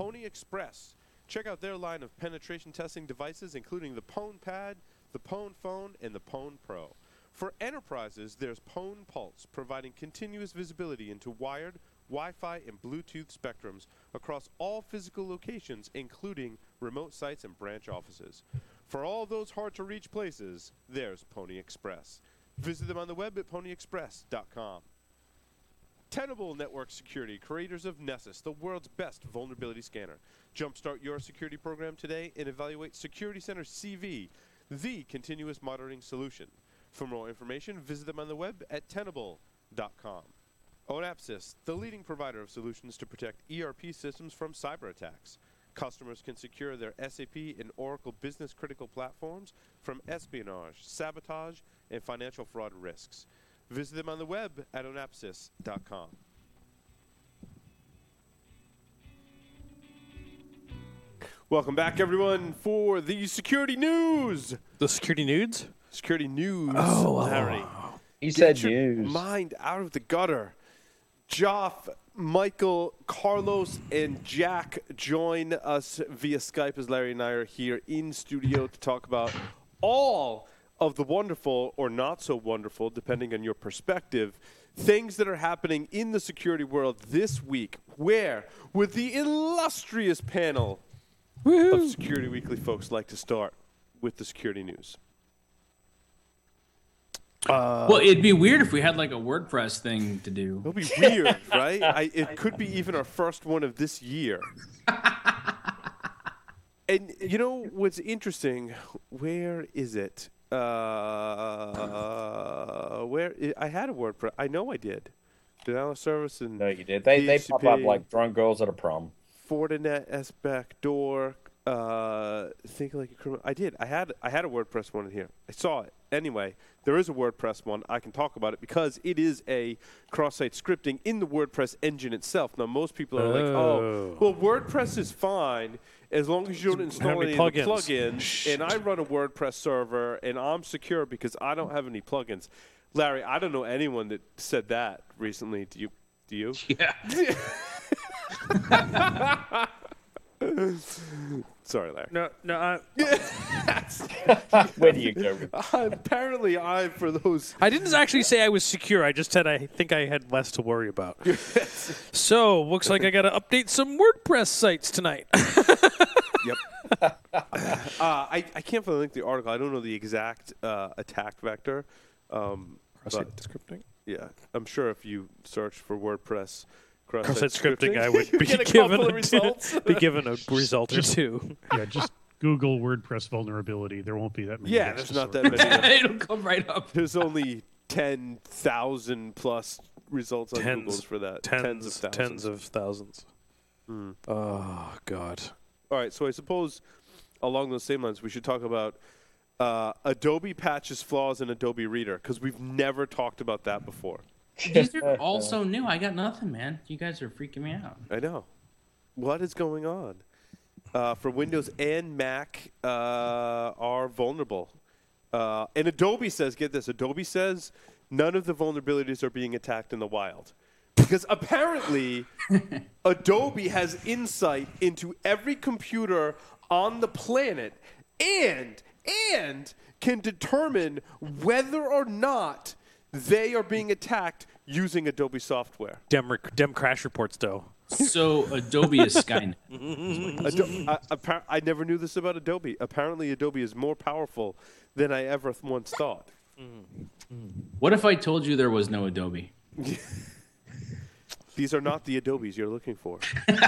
Pwnie Express. Check out their line of penetration testing devices, including the Pwn Pad, the Pwn Phone, and the Pwn Pro. For enterprises, there's Pwn Pulse, providing continuous visibility into wired, Wi Fi, and Bluetooth spectrums across all physical locations, including remote sites and branch offices. For all those hard to reach places, there's Pwnie Express. Visit them on the web at pwnieexpress.com. Tenable Network Security, creators of Nessus, the world's best vulnerability scanner. Jumpstart your security program today and evaluate Security Center CV, the continuous monitoring solution. For more information, visit them on the web at tenable.com. Onapsis, the leading provider of solutions to protect ERP systems from cyber attacks. Customers can secure their SAP and Oracle business critical platforms from espionage, sabotage, and financial fraud risks. Visit them on the web at onapsis.com. Welcome back, everyone, for the security news. The security nudes? Security news. Oh, Larry. He Get said your news. Mind out of the gutter. Joff, Michael, Carlos, and Jack join us via Skype as Larry and I are here in studio to talk about all of the wonderful or not so wonderful, depending on your perspective, things that are happening in the security world this week. Where would the illustrious panel of Security Weekly folks like to start with the security news? Uh, well, it'd be weird if we had like a WordPress thing to do. It'll be weird, right? I, it could be even our first one of this year. and you know what's interesting? Where is it? Uh, where i I had a WordPress. I know I did. Denial of service and No, you did. They they pop up like drunk girls at a prom. Fortinet S backdoor. Uh, think like a criminal. I did. I had I had a WordPress one in here. I saw it. Anyway, there is a WordPress one. I can talk about it because it is a cross-site scripting in the WordPress engine itself. Now, most people are like, "Oh, well, WordPress is fine as long as you don't install many any plugins." plugins." And I run a WordPress server, and I'm secure because I don't have any plugins. Larry, I don't know anyone that said that recently. Do you? Do you? Yeah. Sorry, Larry. No, no. I, Where do you go? with- Apparently, I for those. I didn't actually say I was secure. I just said I think I had less to worry about. so, looks like I got to update some WordPress sites tonight. Yep. uh, I I can't find the link to the article. I don't know the exact uh, attack vector. Um, but scripting. yeah, I'm sure if you search for WordPress Cross-site scripting, I would be get a given of a, results. be given a result or two. Yeah, just Google WordPress vulnerability. There won't be that many. yeah, there's not that many. It'll come right up. There's only ten thousand plus results on Tens, Google's for that. Tens, of thousands. tens of thousands. Oh God. All right, so I suppose along those same lines, we should talk about uh, Adobe patches flaws in Adobe Reader because we've never talked about that before. These are all so new. I got nothing, man. You guys are freaking me out. I know. What is going on? Uh, for Windows and Mac uh, are vulnerable. Uh, and Adobe says, get this, Adobe says none of the vulnerabilities are being attacked in the wild. Because apparently, Adobe has insight into every computer on the planet and and can determine whether or not they are being attacked using Adobe software. Dem, rec- dem crash reports though. So Adobe is Skynet. Ado- I, appar- I never knew this about Adobe. Apparently, Adobe is more powerful than I ever th- once thought. What if I told you there was no Adobe? These are not the Adobes you're looking for.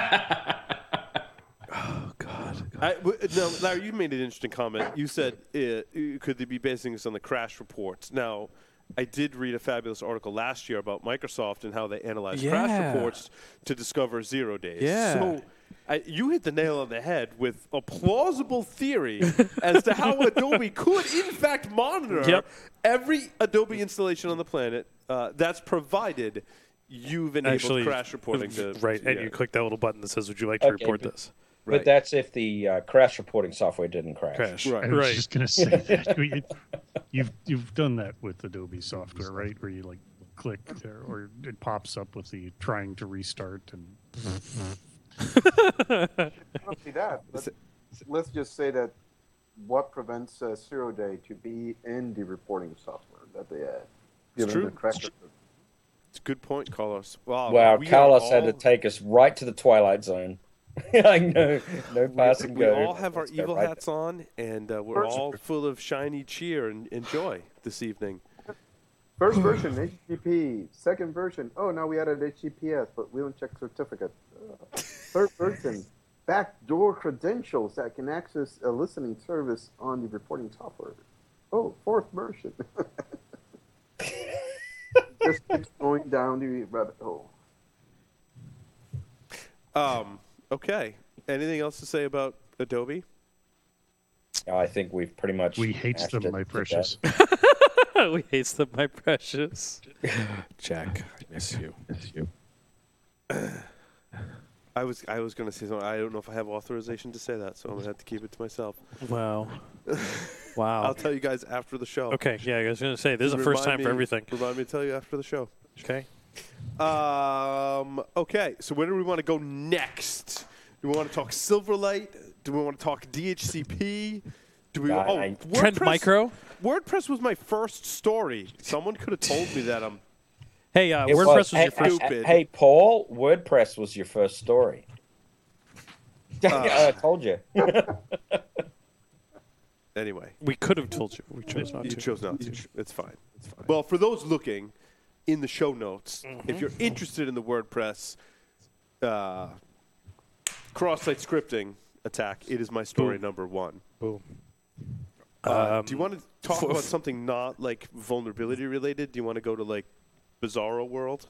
Oh God. I, w- no, Larry, you made an interesting comment. You said, uh, could they be basing this on the crash reports? Now, I did read a fabulous article last year about Microsoft and how they analyze crash reports to discover zero days. Yeah. So I, you hit the nail on the head with a plausible theory as to how Adobe could, in fact, monitor Yep. every Adobe installation on the planet. Uh, that's provided you've enabled Actually, crash reporting to right, and yeah. you click that little button that says, "Would you like to Okay, report this?" Right. But that's if the uh, crash reporting software didn't crash. Crash. Right. I was Right. just gonna say that We- you've you've done that with Adobe software, right? Where you like click there, or it pops up with the trying to restart, and Not only that, but let's just say that what prevents uh, Zero Day to be in the reporting software that they add? Given true. the track It's record. It's a good point, Carlos. Wow. Wow, we are Carlos had to take us right to the twilight zone. like no, no pass and We all have our Let's go evil right hats on, and uh, we're First- all full of shiny cheer and, and joy this evening. First version, HTTP. Second version, oh, now we added HTTPS, but we don't check certificate. Uh, third version, backdoor credentials that can access a listening service on the reporting software. Oh, fourth version. Just keeps going down the rabbit hole. Um, okay. Anything else to say about Adobe? Uh, I think we've pretty much. We hates them, my precious. we hates them, my precious. Jack, I miss you. Miss you. I was I was going to say something. I don't know if I have authorization to say that, so I'm going to have to keep it to myself. Wow. Wow. I'll tell you guys after the show. okay, yeah, I was gonna say this is the first Remind time for me- everything. Remind me to tell you after the show. Okay. Um, okay, so where do we want to go next? Do we want to talk Silverlight? Do we want to talk DHCP? Do we? I- oh, I- Trend WordPress- Micro. WordPress was my first story. Someone could have told me that I'm. Hey, uh, WordPress was, hey, your first. hey, Stupid. Hey, Paul, WordPress was your first story. Uh, I told you. Anyway, We could have told you. We chose not you to. chose not to. It's fine. It's fine. Well, for those looking in the show notes, if you're interested in the WordPress uh, cross-site scripting attack, it is my story Boom. number one. Boom. Uh, Um, do you want to talk about something not like vulnerability related? Do you want to go to like Bizarro World?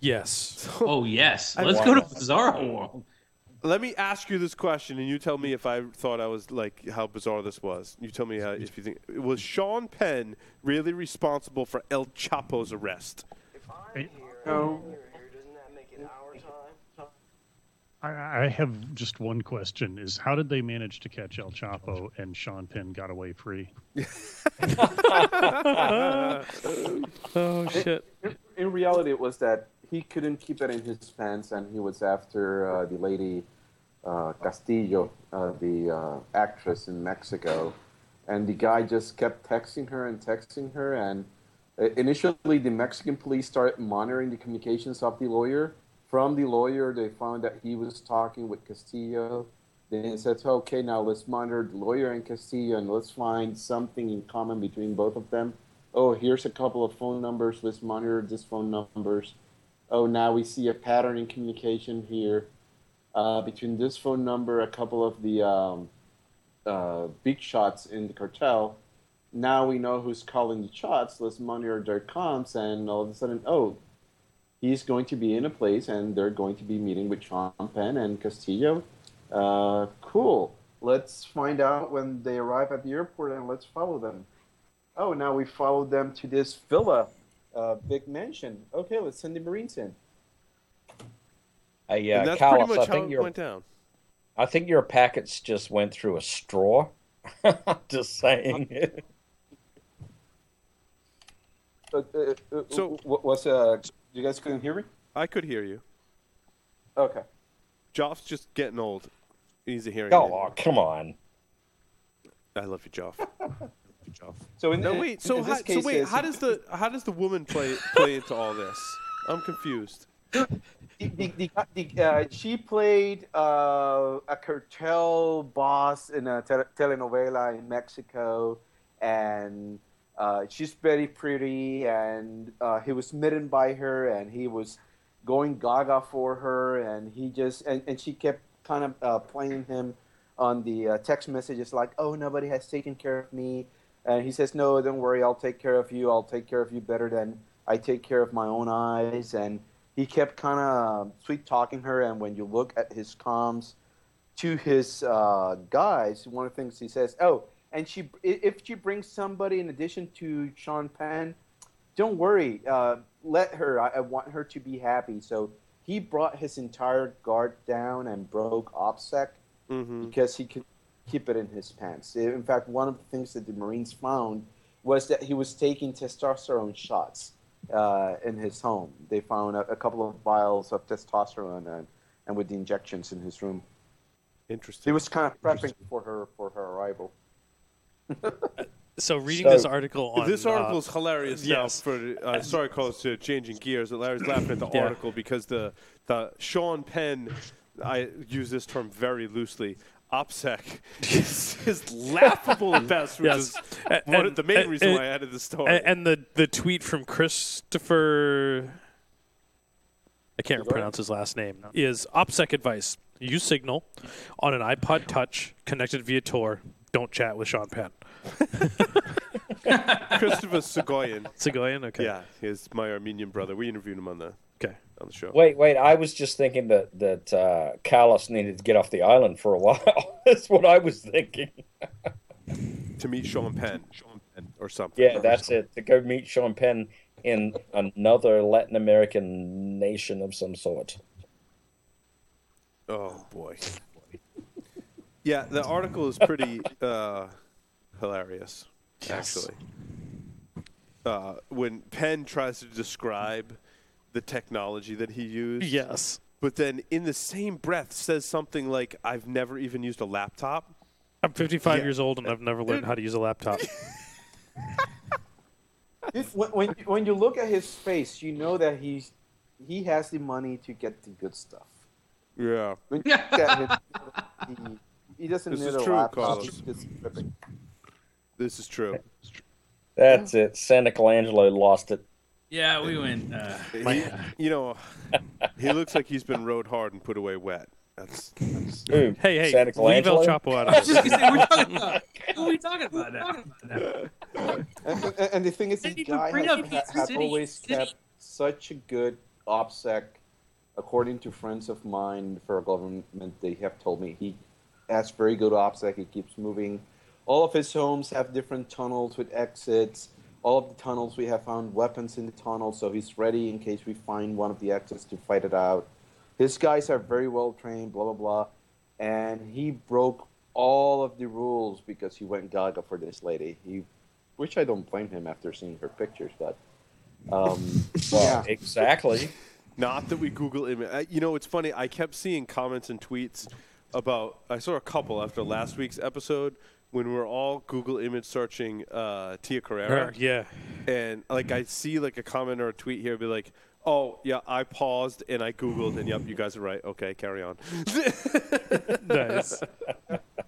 Yes. Oh yes, let's go to Bizarro World. Let me ask you this question, and you tell me if I thought I was like how bizarre this was. You tell me how, if you think was Sean Penn really responsible for El Chapo's arrest? No, I, I have just one question: Is how did they manage to catch El Chapo and Sean Penn got away free? Oh shit. in reality, it was that he couldn't keep it in his pants, and he was after uh, the lady uh, Castillo, uh, the uh, actress in Mexico, and the guy just kept texting her and texting her. And uh, initially, the Mexican police started monitoring the communications of the lawyer. From the lawyer, they found that he was talking with Castillo. Then it said, "Okay, now let's monitor the lawyer and Castillo, and let's find something in common between both of them." oh, here's a couple of phone numbers. Let's monitor these phone numbers. Oh, now we see a pattern in communication here. Uh, between this phone number, a couple of the um, uh, big shots in the cartel. Now we know who's calling the shots. Let's monitor their comms, and all of a sudden, oh, he's going to be in a place, and they're going to be meeting with Penn and Castillo. Uh, cool. Let's find out when they arrive at the airport, and let's follow them oh, now we followed them to this villa, uh, big mansion. Okay, let's send the Marines in. Hey, and uh, that's Carlos, pretty I much how think it your went down. I think your packets just went through a straw. just saying. Uh, uh, uh, So- what was uh? You guys couldn't hear me? I could hear you. Okay. Joff's just getting old. He needs a hearing. oh, aid. come on. I love you, Joff. Joff. So in No, in- wait. So, in how, this so case, wait. How does the how does the woman play play into all this? I'm confused. the, the, the, the, uh, she played uh, a cartel boss in a tele- telenovela in Mexico, and uh, she's very pretty, and uh, he was smitten by her, and he was going gaga for her, and he just and, and she kept kind of uh, playing him on the uh, text messages like, "Oh, nobody has taken care of me," and he says, "No, don't worry, I'll take care of you. I'll take care of you better than I take care of my own eyes," and he kept kind of sweet talking her, and when you look at his comms to his uh, guys, one of the things he says, "Oh, and she, if she brings somebody in addition to Sean Penn, don't worry, uh, let her. I, I want her to be happy." So he brought his entire guard down and broke OPSEC Mm-hmm. because he could keep it in his pants. In fact, one of the things that the Marines found was that he was taking testosterone shots uh, in his home. They found a, a couple of vials of testosterone and, and with the injections in his room. Interesting. He was kind of prepping for her for her arrival. So reading So- this article on this uh, article is hilarious now. yes. For uh, sorry, calls to changing gears. Larry's laughing at the Yeah. article because the the Sean Penn, I use this term very loosely. OPSEC is, is laughable at best, which Yes. is A- one of the main and- reason and- why I added the story. A- and the the tweet from Christopher I can't pronounce his last name is OPSEC advice. Use Signal on an iPod Touch connected via Tor. Don't chat with Sean Penn. Christopher Soghoian. Soghoian? Okay. Yeah, he's my Armenian brother. We interviewed him on the Okay. On the show. Wait, wait. I was just thinking that that uh, Carlos needed to get off the island for a while. That's what I was thinking. To meet Sean Penn, Sean Penn or something. Yeah, that's it. To go meet Sean Penn in another Latin American nation of some sort. Oh boy. Yeah, the article is pretty uh, hilarious, actually. Uh, when Penn tries to describe the technology that he used, Yes. but then in the same breath says something like, "I've never even used a laptop." I'm 55 Yeah. years old and I've never learned how to use a laptop. If- when, when you- look at his face, you know that he's he has the money to get the good stuff. Yeah, When you look at him, he, he doesn't This need is a true, laptop. Carlos. He's just tripping. this is true. That's it. Santa Colangelo lost it. Yeah, we went. Uh, He, you know, he looks like he's been rode hard and put away wet. That's, that's Who? Hey, hey, Santa leave El Chapo out I of was this. just say, we're talking about. Who are we talking about now? And, and, and the thing is, Didn't this guy bring has, up ha, his city- always city. kept such a good OPSEC, according to friends of mine for government, they have told me he has very good OPSEC. He keeps moving. All of his homes have different tunnels with exits. All of the tunnels we have found weapons in the tunnel, so he's ready in case we find one of the exits to fight it out. His guys are very well trained, blah blah blah, and he broke all of the rules because he went gaga for this lady. He, which I don't blame him after seeing her pictures, but um, Well, yeah, exactly. Not that we Google image. Uh, you know, it's funny. I kept seeing comments and tweets about. I saw a couple after last week's episode when we're all Google image searching uh, Tia Carrere, Yeah. and like I see like a comment or a tweet here, be like, "Oh yeah, I paused and I Googled, and yep, you guys are right. Okay, carry on." Nice.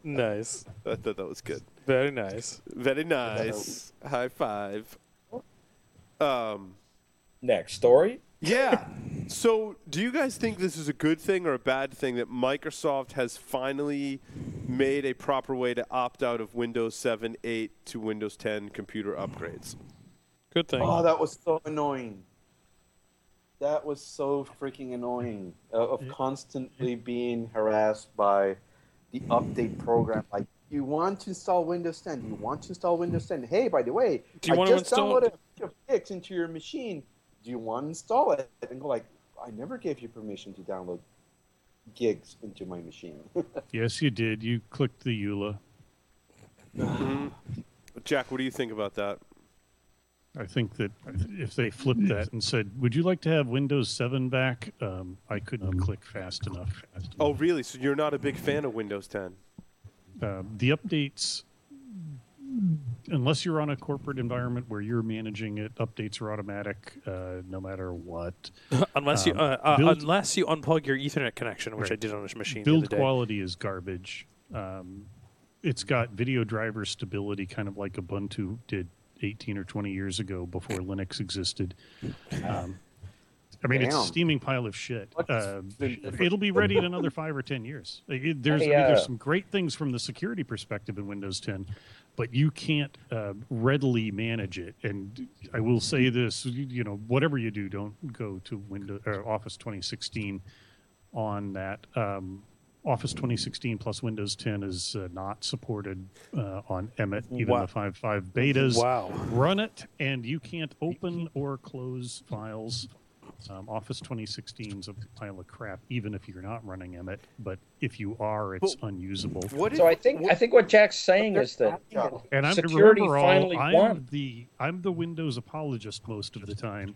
nice. I thought that was good. Very nice. Very nice. High five. Um. Next story. Yeah. So, do you guys think this is a good thing or a bad thing that Microsoft has finally made a proper way to opt out of Windows 7, 8 to Windows 10 computer upgrades? Good thing. Oh, that was so annoying. That was so freaking annoying uh, of constantly being harassed by the update program. Like, you want to install Windows 10? You want to install Windows 10? Hey, by the way, Do you I want to just install- downloaded a bunch of gigs into your machine. Do you want to install it? And go like, I never gave you permission to download gigs into my machine. Yes, you did. You clicked the EULA. Jack, what do you think about that? I think that if they flipped that and said, "Would you like to have Windows 7 back?" Um, I couldn't click fast enough. Fast Oh, really? So you're not a big fan of Windows 10? Uh, the updates, unless you're on a corporate environment where you're managing it, updates are automatic, uh, no matter what. unless you um, uh, uh, build- unless you unplug your Ethernet connection, which Right. I did on this machine. Build the other day. quality is garbage. Um, it's got video driver stability, kind of like Ubuntu did 18 or 20 years ago before Linux existed. Um, I mean, it's a steaming pile of shit. Uh, it'll be ready in another five or 10 years. It- there's, Hey, I mean, there's uh, some great things from the security perspective in Windows 10, but you can't uh, readily manage it. And I will say this: you, know, whatever you do, don't go to Windows or Office 2016 on that. Um, Office 2016 plus Windows 10 is uh, not supported uh, on EMET, even Wow. the 5.5 betas. Wow. Run it, and you can't open or close files Um, Office 2016 is a pile of crap, even if you're not running EMET. But if you are, it's But unusable. What So if- I think what- I think what Jack's saying is that And I'm security remember all, finally I'm won. the I'm the Windows apologist most of the time.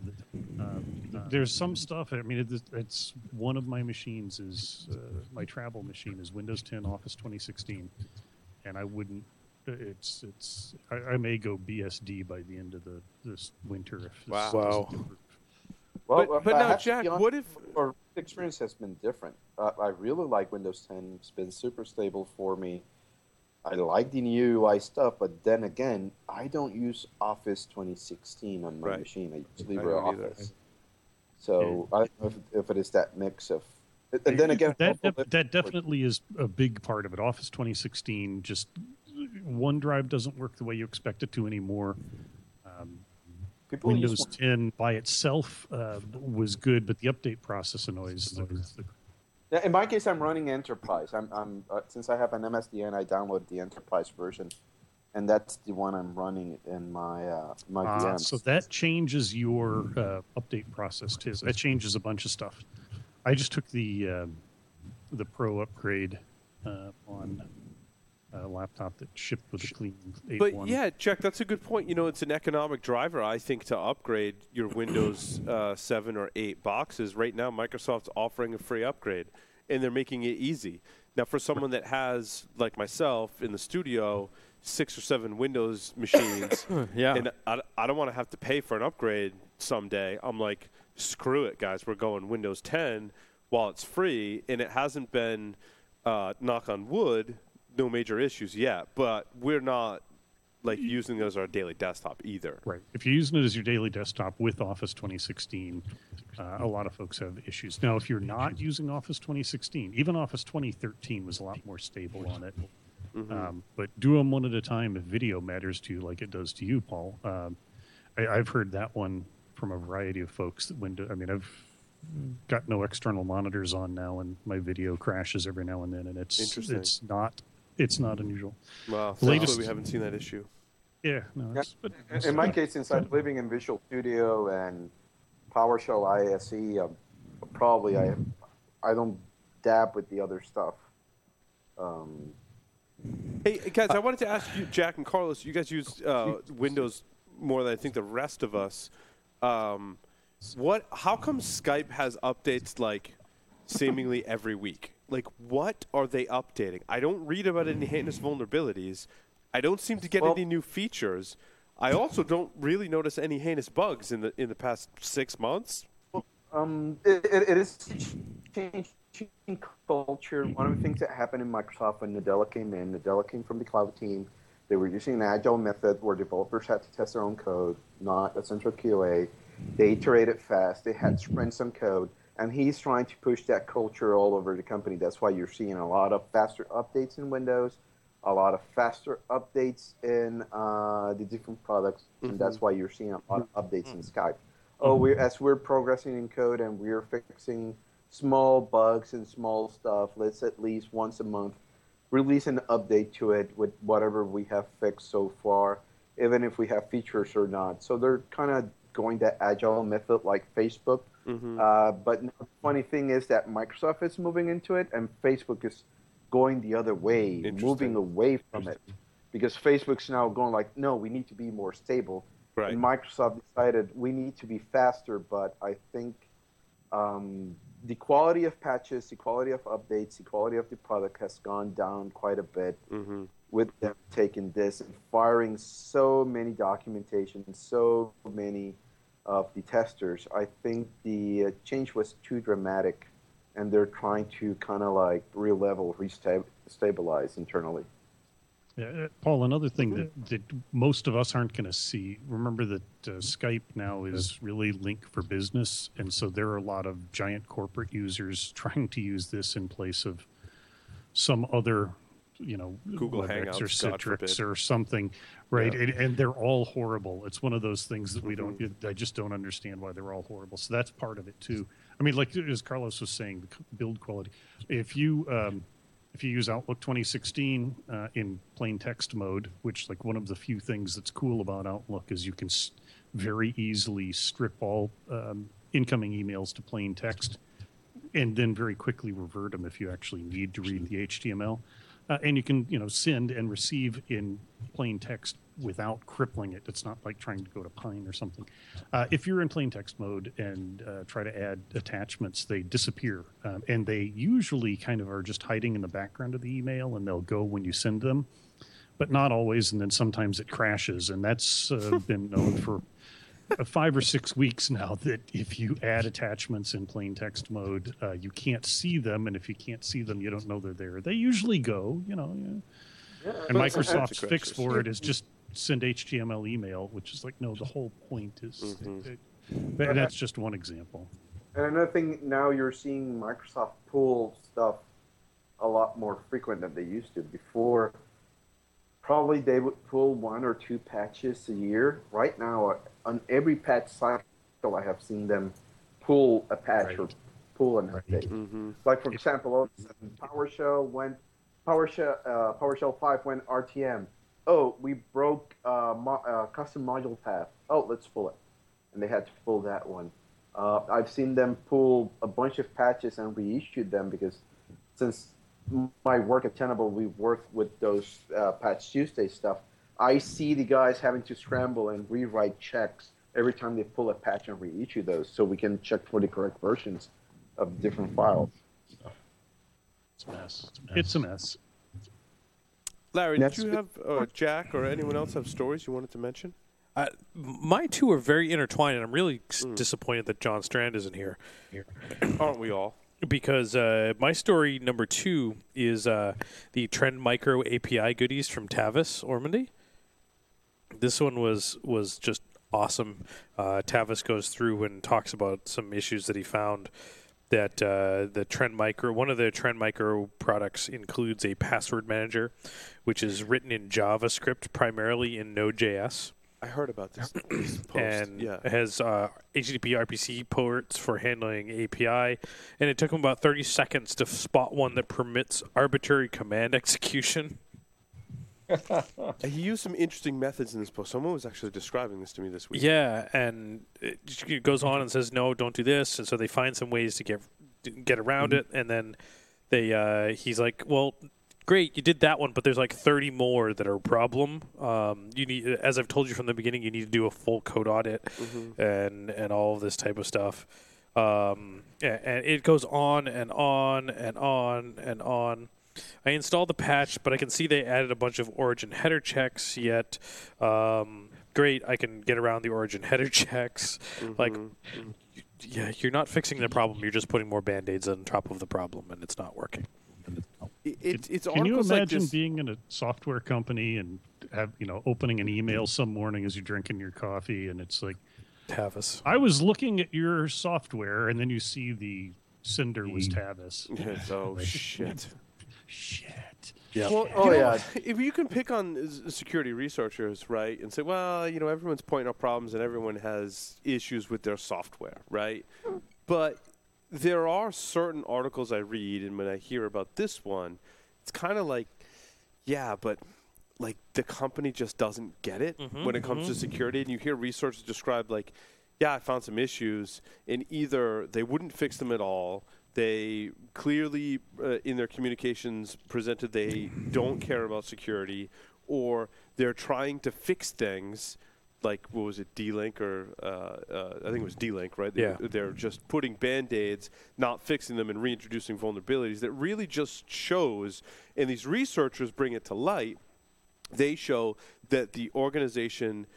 Um, there's some stuff. I mean, it's, it's one of my machines is uh, my travel machine is Windows 10 Office 2016, and I wouldn't. It's it's I, I may go BSD by the end of the this winter if this Wow. Doesn't Wow. improve. Well, but, but I now, Jack, honest, what if? our experience has been different. Uh, I really like Windows 10. It's been super stable for me. I like the new UI stuff, but then again, I don't use Office 2016 on my Right. machine. I use I don't either. LibreOffice. So I don't know if, if it is that mix of. And then again, that def- that definitely is a big part of it. Office 2016 just OneDrive doesn't work the way you expect it to anymore. People Windows use 10 by itself uh, was good, but the update process annoys the, the Yeah, in my case, I'm running Enterprise. I'm, I'm uh, since I have an MSDN, I downloaded the Enterprise version, and that's the one I'm running in my uh, my Ah, VMs. so that changes your uh, update process too. That changes a bunch of stuff. I just took the um, the Pro upgrade uh, on a laptop that shipped with a clean 8.1. But yeah, Jack, that's a good point. You know, it's an economic driver, I think, to upgrade your Windows uh, 7 or 8 boxes. Right now, Microsoft's offering a free upgrade, and they're making it easy. Now, for someone that has, like myself, in the studio, six or seven Windows machines, Yeah. and I, I don't want to have to pay for an upgrade someday. I'm like, screw it, guys. We're going Windows 10 while it's free, and it hasn't been, uh, knock on wood, no major issues yet. But we're not like using those as our daily desktop either. Right. If you're using it as your daily desktop with Office 2016, uh, a lot of folks have issues. Now, if you're not using Office 2016, even Office 2013 was a lot more stable on it. Um, but do them one at a time if video matters to you, like it does to you, Paul. Um, I, I've heard that one from a variety of folks. That window, I mean, I've got no external monitors on now, and my video crashes every now and then, and it's it's not it's not unusual. Well, The thankfully latest- we haven't seen that issue. Yeah, no, it's, but In- in my case, since I'm living in Visual Studio and PowerShell ISE, um, probably I I don't dab with the other stuff. Um, Hey guys, I wanted to ask you, Jack and Carlos. You guys use uh, Windows more than I think the rest of us. Um, what? How come Skype has updates like seemingly every week? Like, what are they updating? I don't read about any heinous vulnerabilities. I don't seem to get Well- any new features. I also don't really notice any heinous bugs in the in the past six months. Um, it, it, it is changing culture. One of the things that happened in Microsoft when Nadella came in, Nadella came from the cloud team. They were using an agile method where developers had to test their own code, not a central QA. They iterated fast. They had sprints on code, and he's trying to push that culture all over the company. That's why you're seeing a lot of faster updates in Windows, a lot of faster updates in uh, the different products, and mm-hmm. that's why you're seeing a lot of updates in mm. Skype. Oh, mm-hmm. we as we're progressing in code and we're fixing small bugs and small stuff. Let's at least once a month release an update to it with whatever we have fixed so far, even if we have features or not. So they're kind of going that agile method like Facebook. Mm-hmm. Uh, but the funny thing is that Microsoft is moving into it, and Facebook is going the other way, moving away from it, because Facebook's now going like, no, we need to be more stable. Right. And Microsoft decided we need to be faster, but I think um, the quality of patches, the quality of updates, the quality of the product has gone down quite a bit Mm-hmm. with them taking this and firing so many documentation, so many of the testers. I think the uh, change was too dramatic, and they're trying to kind of like re-level, restabilize internally. Yeah, uh, Paul, another thing that, that most of us aren't going to see, remember that uh, Skype now is really Lync for Business. And so there are a lot of giant corporate users trying to use this in place of some other, you know, Google or Hangouts, God Citrix or something, right? Yeah. And, and they're all horrible. It's one of those things that we Mm-hmm. don't, I just don't understand why they're all horrible. So that's part of it too. I mean, like as Carlos was saying, the build quality. If you, um, if you use Outlook 2016 uh, in plain text mode, which like one of the few things that's cool about Outlook is you can s- very easily strip all um, incoming emails to plain text, and then very quickly revert them if you actually need to read the HTML. Uh, and you can, you know, send and receive in plain text without crippling it. It's not like trying to go to Pine or something. Uh, if you're in plain text mode and uh, try to add attachments, they disappear, um, and they usually kind of are just hiding in the background of the email, and they'll go when you send them, but not always. And then sometimes it crashes, and that's uh, been known for five or six weeks now that if you add attachments in plain text mode, uh, you can't see them, and if you can't see them, you don't know they're there. They usually go, you know. Yeah. And Microsoft's it fix for it is just send HTML email, which is like, no, the whole point is. that- but that's just one example. And another thing, now you're seeing Microsoft pull stuff a lot more frequent than they used to. Before, probably they would pull one or two patches a year. Right now, uh, on every patch cycle, I have seen them pull a patch Right. or pull an Right. update. Mm-hmm. Like for example, all of a sudden, PowerShell went PowerShell uh, PowerShell 5 went RTM. Oh, we broke uh, mo- uh, custom module path. Oh, let's pull it, and they had to pull that one. Uh, I've seen them pull a bunch of patches and reissued them because since my work at Tenable, we worked with those uh, Patch Tuesday stuff. I see the guys having to scramble and rewrite checks every time they pull a patch and reissue those, so we can check for the correct versions of different files. It's a mess. It's a mess. Larry, That's did you have uh, Jack or anyone else have stories you wanted to mention? Uh, my two are very intertwined, and I'm really Mm. disappointed that John Strand isn't here. Aren't we all? because uh, my story number two is uh, the Trend Micro API goodies from Tavis Ormandy. This one was was just awesome. Uh, Tavis goes through and talks about some issues that he found. That uh, the Trend Micro, one of the Trend Micro products includes a password manager, which is written in JavaScript primarily in Node.js I heard about this, and yeah. has uh, HTTP RPC ports for handling API. And it took him about 30 seconds to spot one that permits arbitrary command execution. He used some interesting methods in this post. Someone was actually describing this to me this week. Yeah, and it goes on and says, "No, don't do this." And so they find some ways to get get around it, and then they uh, he's like, "Well." Great, you did that one, but there's like 30 more that are a problem. Um, you need, as I've told you from the beginning, you need to do a full code audit and and all of this type of stuff. Um, and it goes on and on and on and on. I installed the patch, but I can see they added a bunch of origin header checks. Yet, um, great, I can get around the origin header checks. Like, Mm-hmm. yeah, you're not fixing the problem. You're just putting more band aids on top of the problem, and it's not working. It, it, it's Can you articles like imagine being in a software company and have you know opening an email some morning as you're drinking your coffee and it's like Tavis. I was looking at your software and then you see the sender was Tavis. Yes, oh shit. Shit. Yeah. Well, Oh, know, yeah. If you can pick on security researchers, right, and say, well, you know, everyone's pointing out problems and everyone has issues with their software, right? But there are certain articles I read, and when I hear about this one, it's kind of like, yeah, but like the company just doesn't get it mm-hmm, when it comes to mm-hmm. security, and you hear researchers describe like, yeah, I found some issues, and either they wouldn't fix them at all. They clearly, uh, in their communications, presented they don't care about security, or they're trying to fix things, like what was it, D-Link or uh, uh, I think it was D-Link, right? They- Yeah. They're just putting band-aids, not fixing them, and reintroducing vulnerabilities. That really just shows, and these researchers bring it to light. They show that the organization,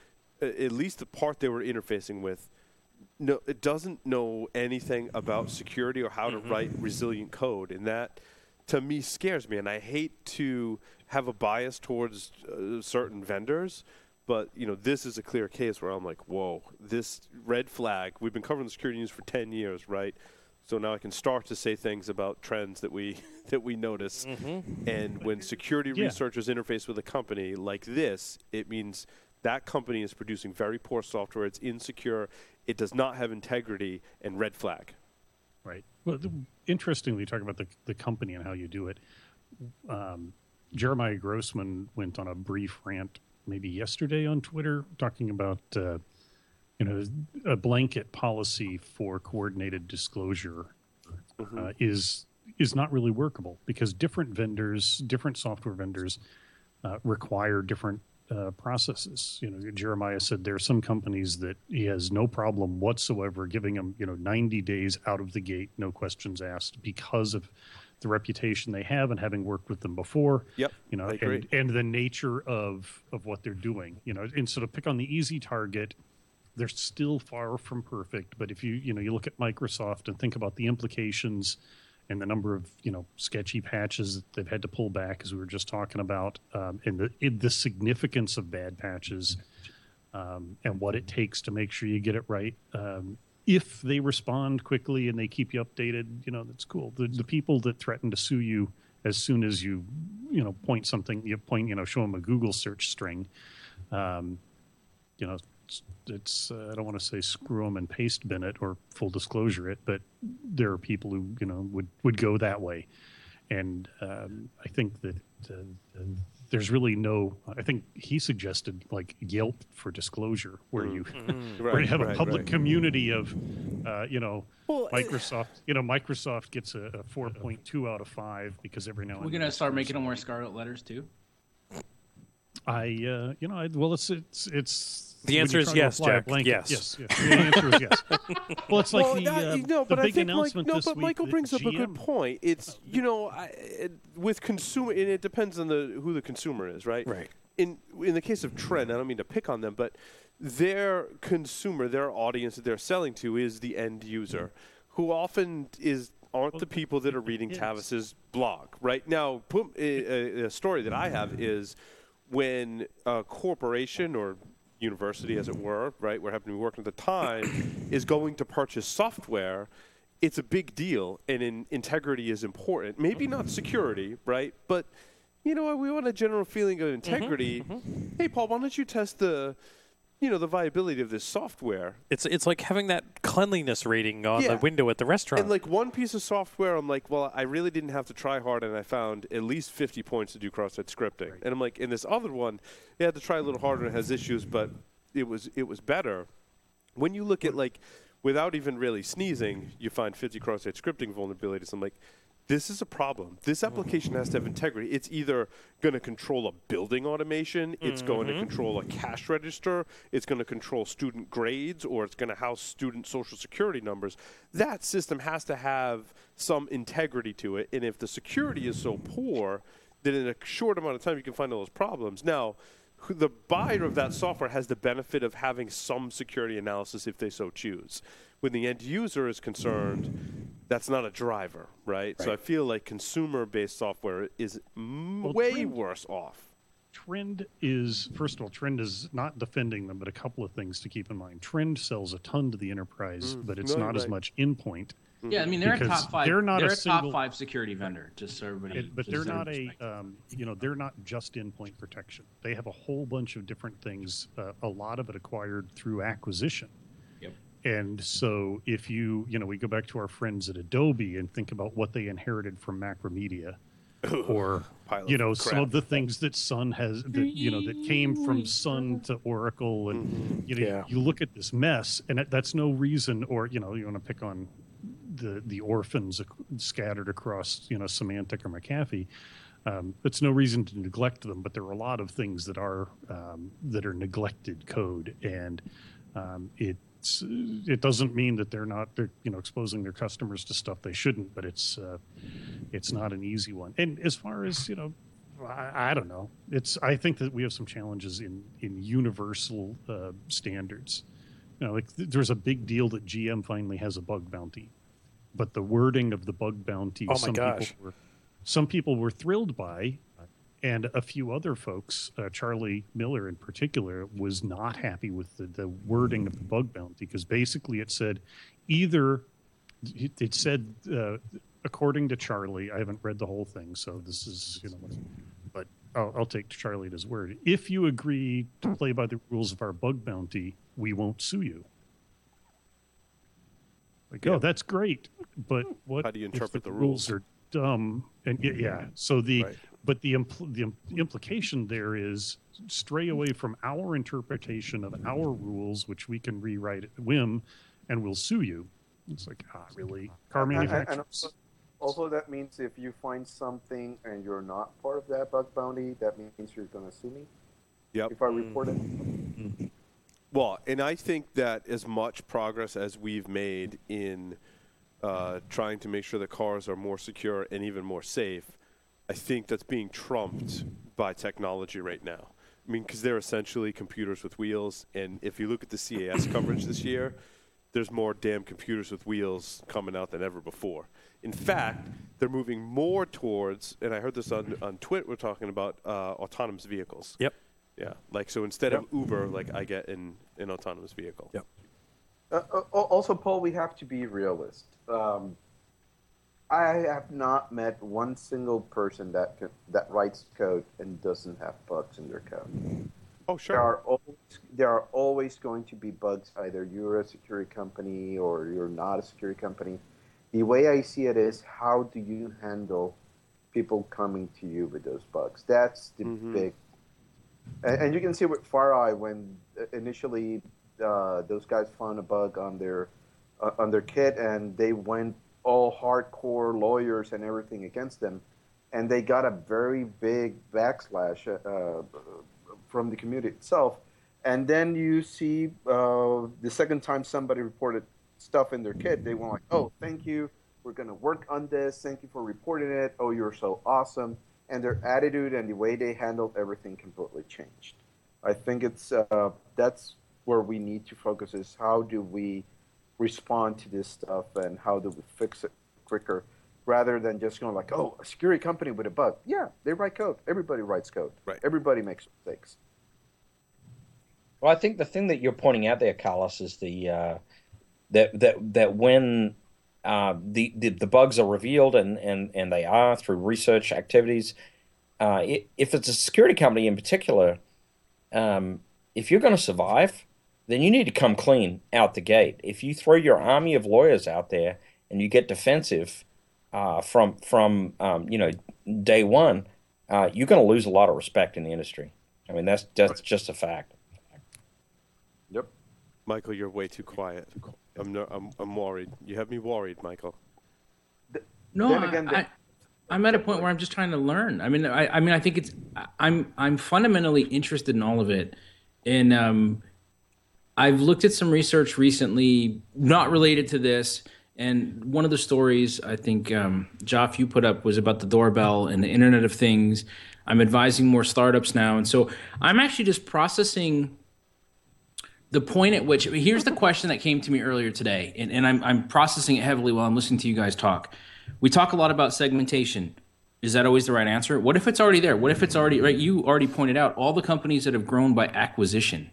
uh, at least the part they were interfacing with, no, it doesn't know anything about security or how to write resilient code, and that to me scares me. And I hate to have a bias towards uh, certain vendors, but you know this is a clear case where I'm like, whoa, this red flag. We've been covering the security news for ten years, right? So now I can start to say things about trends that we that we notice. And when security Yeah. researchers interface with a company like this, it means that company is producing very poor software. It's insecure. It does not have integrity and red flag. Right. Well, the, interestingly, talk about the the company and how you do it. Um, Jeremiah Grossman went on a brief rant maybe yesterday on Twitter talking about uh, you know, a blanket policy for coordinated disclosure uh, is is not really workable because different vendors, different software vendors, uh, require different uh, processes. You know, Jeremiah said there are some companies that he has no problem whatsoever giving them, you know, 90 days out of the gate, no questions asked, because of the reputation they have and having worked with them before. Yep, You know, and and the nature of of what they're doing. You know, instead of pick on the easy target, they're still far from perfect. But if you you know you look at Microsoft and think about the implications and the number of you know sketchy patches that they've had to pull back, as we were just talking about, um, and the in the significance of bad patches, um, and what it takes to make sure you get it right. Um, if they respond quickly and they keep you updated, you know that's cool. The the people that threaten to sue you as soon as you you know point something, you point you know show them a Google search string. Um, you know, it's uh, I don't want to say screw them and paste bin it or full disclosure it, but there are people who you know would would go that way, and um, I think that uh, there's really no. I think he suggested like Yelp for disclosure, where you where you have a public right. community of, uh, you know. Well, Microsoft, you know, Microsoft gets a, a 4.2 out of 5 because every now We're then gonna start making them wear scarlet letters too. I, uh, you know, I, well, it's it's it's. The answer is yes, Jack. blanket- Yes. yes, yes. The answer is yes. Well, it's like well, the, that- uh, no, the but I big think Mike, announcement no, this but week Michael that brings up a good point. It's you know, I, it, with consumer, and it depends on the who the consumer is, right? Right. In in the case of Trend, I don't mean to pick on them, but their consumer, their audience that they're selling to is the end user, who often is aren't the people that are reading Yes. Tavis's blog. Right now, put, a, a- a story that I have is when a corporation or university, as it were, right, where I happen to be working at the time, is going to purchase software, it's a big deal, and in, integrity is important. Maybe not security, right, but you know, what? we want a general feeling of mm-hmm, integrity. Mm-hmm. Hey, Paul, why don't you test the, you know, the viability of this software? It's it's like having that cleanliness rating on Yeah. the window at the restaurant. And like one piece of software, I'm like, well, I really didn't have to try hard, and I found at least 50 points to do cross-site scripting. And I'm like, in this other one, you had to try a little harder and it has issues, but it was it was better. When you look at like, without even really sneezing, you find 50 cross-site scripting vulnerabilities. I'm like, this is a problem. This mm-hmm. application has to have integrity. It's either going to control a building automation, it's going to mm-hmm. control a cash register, it's going to control student grades, or it's going to house student social security numbers. That system has to have some integrity to it. And if the security is so poor, that in a short amount of time you can find all those problems. Now, the buyer of that software has the benefit of having some security analysis if they so choose. When the end user is concerned, that's not a driver, right? So I feel like consumer-based software is m- Well, way trend- worse off. Trend is first of all, Trend is not defending them, but a couple of things to keep in mind. Trend sells a ton to the enterprise, but it's no, not as right. much in point. Yeah, I mean they're a top five. they're not a a, single- top five security vendor. Just so everybody. It- but they're not a, um, you know, they're not just endpoint protection. They have a whole bunch of different things. Uh, a lot of it acquired through acquisition. Yep. And so, if you, you know, we go back to our friends at Adobe and think about what they inherited from Macromedia, or Pile you of know, some of the things that Sun has, that you know, that came from Sun to Oracle, and you know, Yeah. you look at this mess, and that's no reason, or you know, you want to pick on the the orphans scattered across, you know, Symantec or McAfee. Um, it's no reason to neglect them, but there are a lot of things that are um, that are neglected code, and um, it's it doesn't mean that they're not they're, you know exposing their customers to stuff they shouldn't, but it's uh, it's not an easy one. And as far as you know, I, I don't know. It's I think that we have some challenges in in universal uh, standards. You know, like th- there's a big deal that GM finally has a bug bounty, but the wording of the bug bounty, Oh some gosh. people were some people were thrilled by, and a few other folks, uh, Charlie Miller in particular, was not happy with the, the wording of the bug bounty because basically it said either it said uh, according to Charlie, I haven't read the whole thing, so this is you know, but I'll, I'll take Charlie at his word. If you agree to play by the rules of our bug bounty, we won't sue you. Like, oh, that's great, but what? How do you interpret the rules? Are dumb, and y- yeah. So the Right. But the, impl- the, implication there is stray away from our interpretation of our rules, which we can rewrite at whim, and we'll sue you. It's like, ah, really? Car And- and- and manufacturers. also, also, that means if you find something and you're not part of that bug bounty, that means you're going to sue me Yep. if I report it. Well, and I think that as much progress as we've made in uh, trying to make sure the cars are more secure and even more safe, I think that's being trumped by technology right now. I mean, because they're essentially computers with wheels, and if you look at the CES coverage this year, there's more damn computers with wheels coming out than ever before. In fact, they're moving more towards, and I heard this on on Twitter. We're talking about uh, autonomous vehicles. Yep. Yeah, like so instead of Uber, like I get in an autonomous vehicle. Yep. Uh, uh, also, Paul, we have to be realist. Um, I have not met one single person that can, that writes code and doesn't have bugs in their code. Oh There sure. are always there are always going to be bugs. Either you're a security company or you're not a security company. The way I see it is, how do you handle people coming to you with those bugs? That's the Mhm. big. And, and you can see with FireEye when uh, initially uh, those guys found a bug on their uh, on their kit, and they went all hardcore lawyers and everything against them, and they got a very big backslash uh, from the community itself. And then you see uh, the second time somebody reported stuff in their kid, they went like, "Oh, thank you. We're gonna work on this. Thank you for reporting it. Oh, you're so awesome." And their attitude and the way they handled everything completely changed. I think it's uh, that's where we need to focus: is how do we respond to this stuff and how do we fix it quicker, rather than just going like, "Oh, a security company with a bug." Yeah, they write code. Everybody writes code. Right. Everybody makes mistakes. Well, I think the thing that you're pointing out there, Carlos, is the uh, that that that when uh, the, the the bugs are revealed and and and they are through research activities. Uh, i if it's a security company in particular, um, if you're going to survive, then you need to come clean out the gate. If you throw your army of lawyers out there and you get defensive uh, from from um, you know day one, uh, you're going to lose a lot of respect in the industry. I mean that's that's just a fact. Yep. Michael, you're way too quiet. I'm no, I'm I'm worried. You have me worried, Michael. No, Then I, again, I, I'm at a point where I'm just trying to learn. I mean, I, I mean, I think it's I- I'm I'm fundamentally interested in all of it, and um, I've looked at some research recently, not related to this. And one of the stories I think um, Joff you put up was about the doorbell and the Internet of Things. I'm advising more startups now, and so I'm actually just processing the point at which I mean, here's the question that came to me earlier today, and, and I'm, I'm processing it heavily while I'm listening to you guys talk. We talk a lot about segmentation. Is that always the right answer? What if it's already there? What if it's already right? You already pointed out all the companies that have grown by acquisition.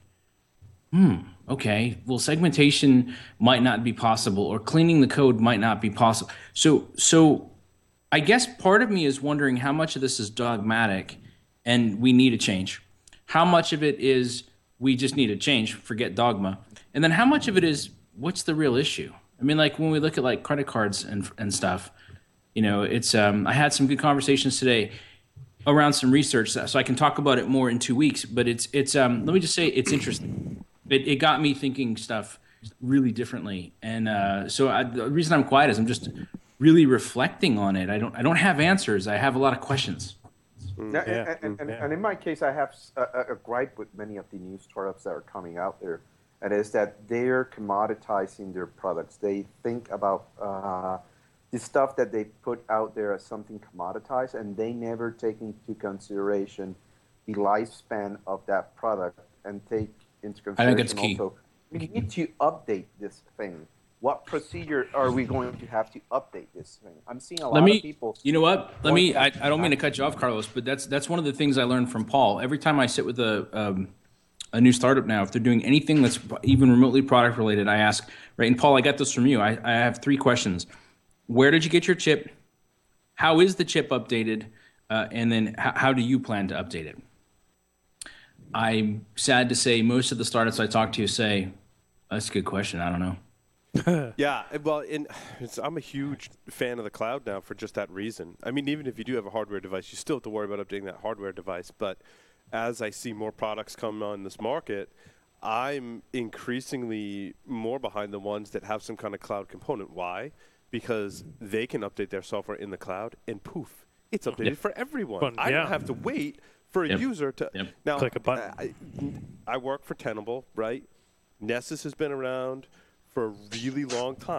Hmm. Okay. Well, segmentation might not be possible, or cleaning the code might not be possible. So, so I guess part of me is wondering how much of this is dogmatic, and we need a change. How much of it is we just need a change, forget dogma, and then how much of it is what's the real issue? I mean, like when we look at like credit cards and and stuff, you know, it's um, I had some good conversations today around some research, so I can talk about it more in two weeks. But it's it's um, let me just say it's interesting. It it got me thinking stuff really differently, and uh, so I, the reason I'm quiet is I'm just really reflecting on it. I don't I don't have answers. I have a lot of questions. Yeah, Yeah, and, and, and, yeah. and in my case, I have a gripe with many of the new startups that are coming out there, and is that they're commoditizing their products. They think about uh, the stuff that they put out there as something commoditized, and they never take into consideration the lifespan of that product and take into consideration I think it's key. also we need to update this thing. What procedure are we going to have to update this thing? I'm seeing a lot Let me, of people. you know what? Let me. I, I don't mean to cut you off, Carlos, but that's that's one of the things I learned from Paul. Every time I sit with a um, a new startup now, if they're doing anything that's even remotely product related, I ask, right? And Paul, I got this from you. I, I have three questions: Where did you get your chip? How is the chip updated? Uh, and then how, how do you plan to update it? I'm sad to say most of the startups I talk to say, that's a good question. I don't know. Yeah, uh, well, in, it's, I'm a huge fan of the cloud now for just that reason. I mean, even if you do have a hardware device, you still have to worry about updating that hardware device. But as I see more products come on this market, I'm increasingly more behind the ones that have some kind of cloud component. Why? Because they can update their software in the cloud, and poof, it's updated for everyone. Fun, I yeah. don't have to wait for a Yep. user to Yep. now Click a button. I, I work for Tenable, right? Nessus has been around for a really long time.